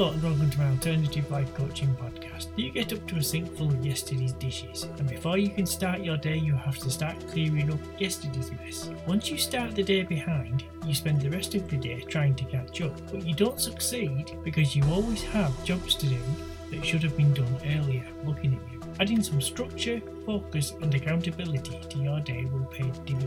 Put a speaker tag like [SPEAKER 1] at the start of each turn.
[SPEAKER 1] Hello and welcome to my Alternative Life Coaching podcast. You get up to a sink full of yesterday's dishes, and before you can start your day, you have to start clearing up yesterday's mess. Once you start the day behind, you spend the rest of the day trying to catch up, but you don't succeed because you always have jobs to do that should have been done earlier looking at you. Adding some structure, focus, and accountability to your day will pay dividends.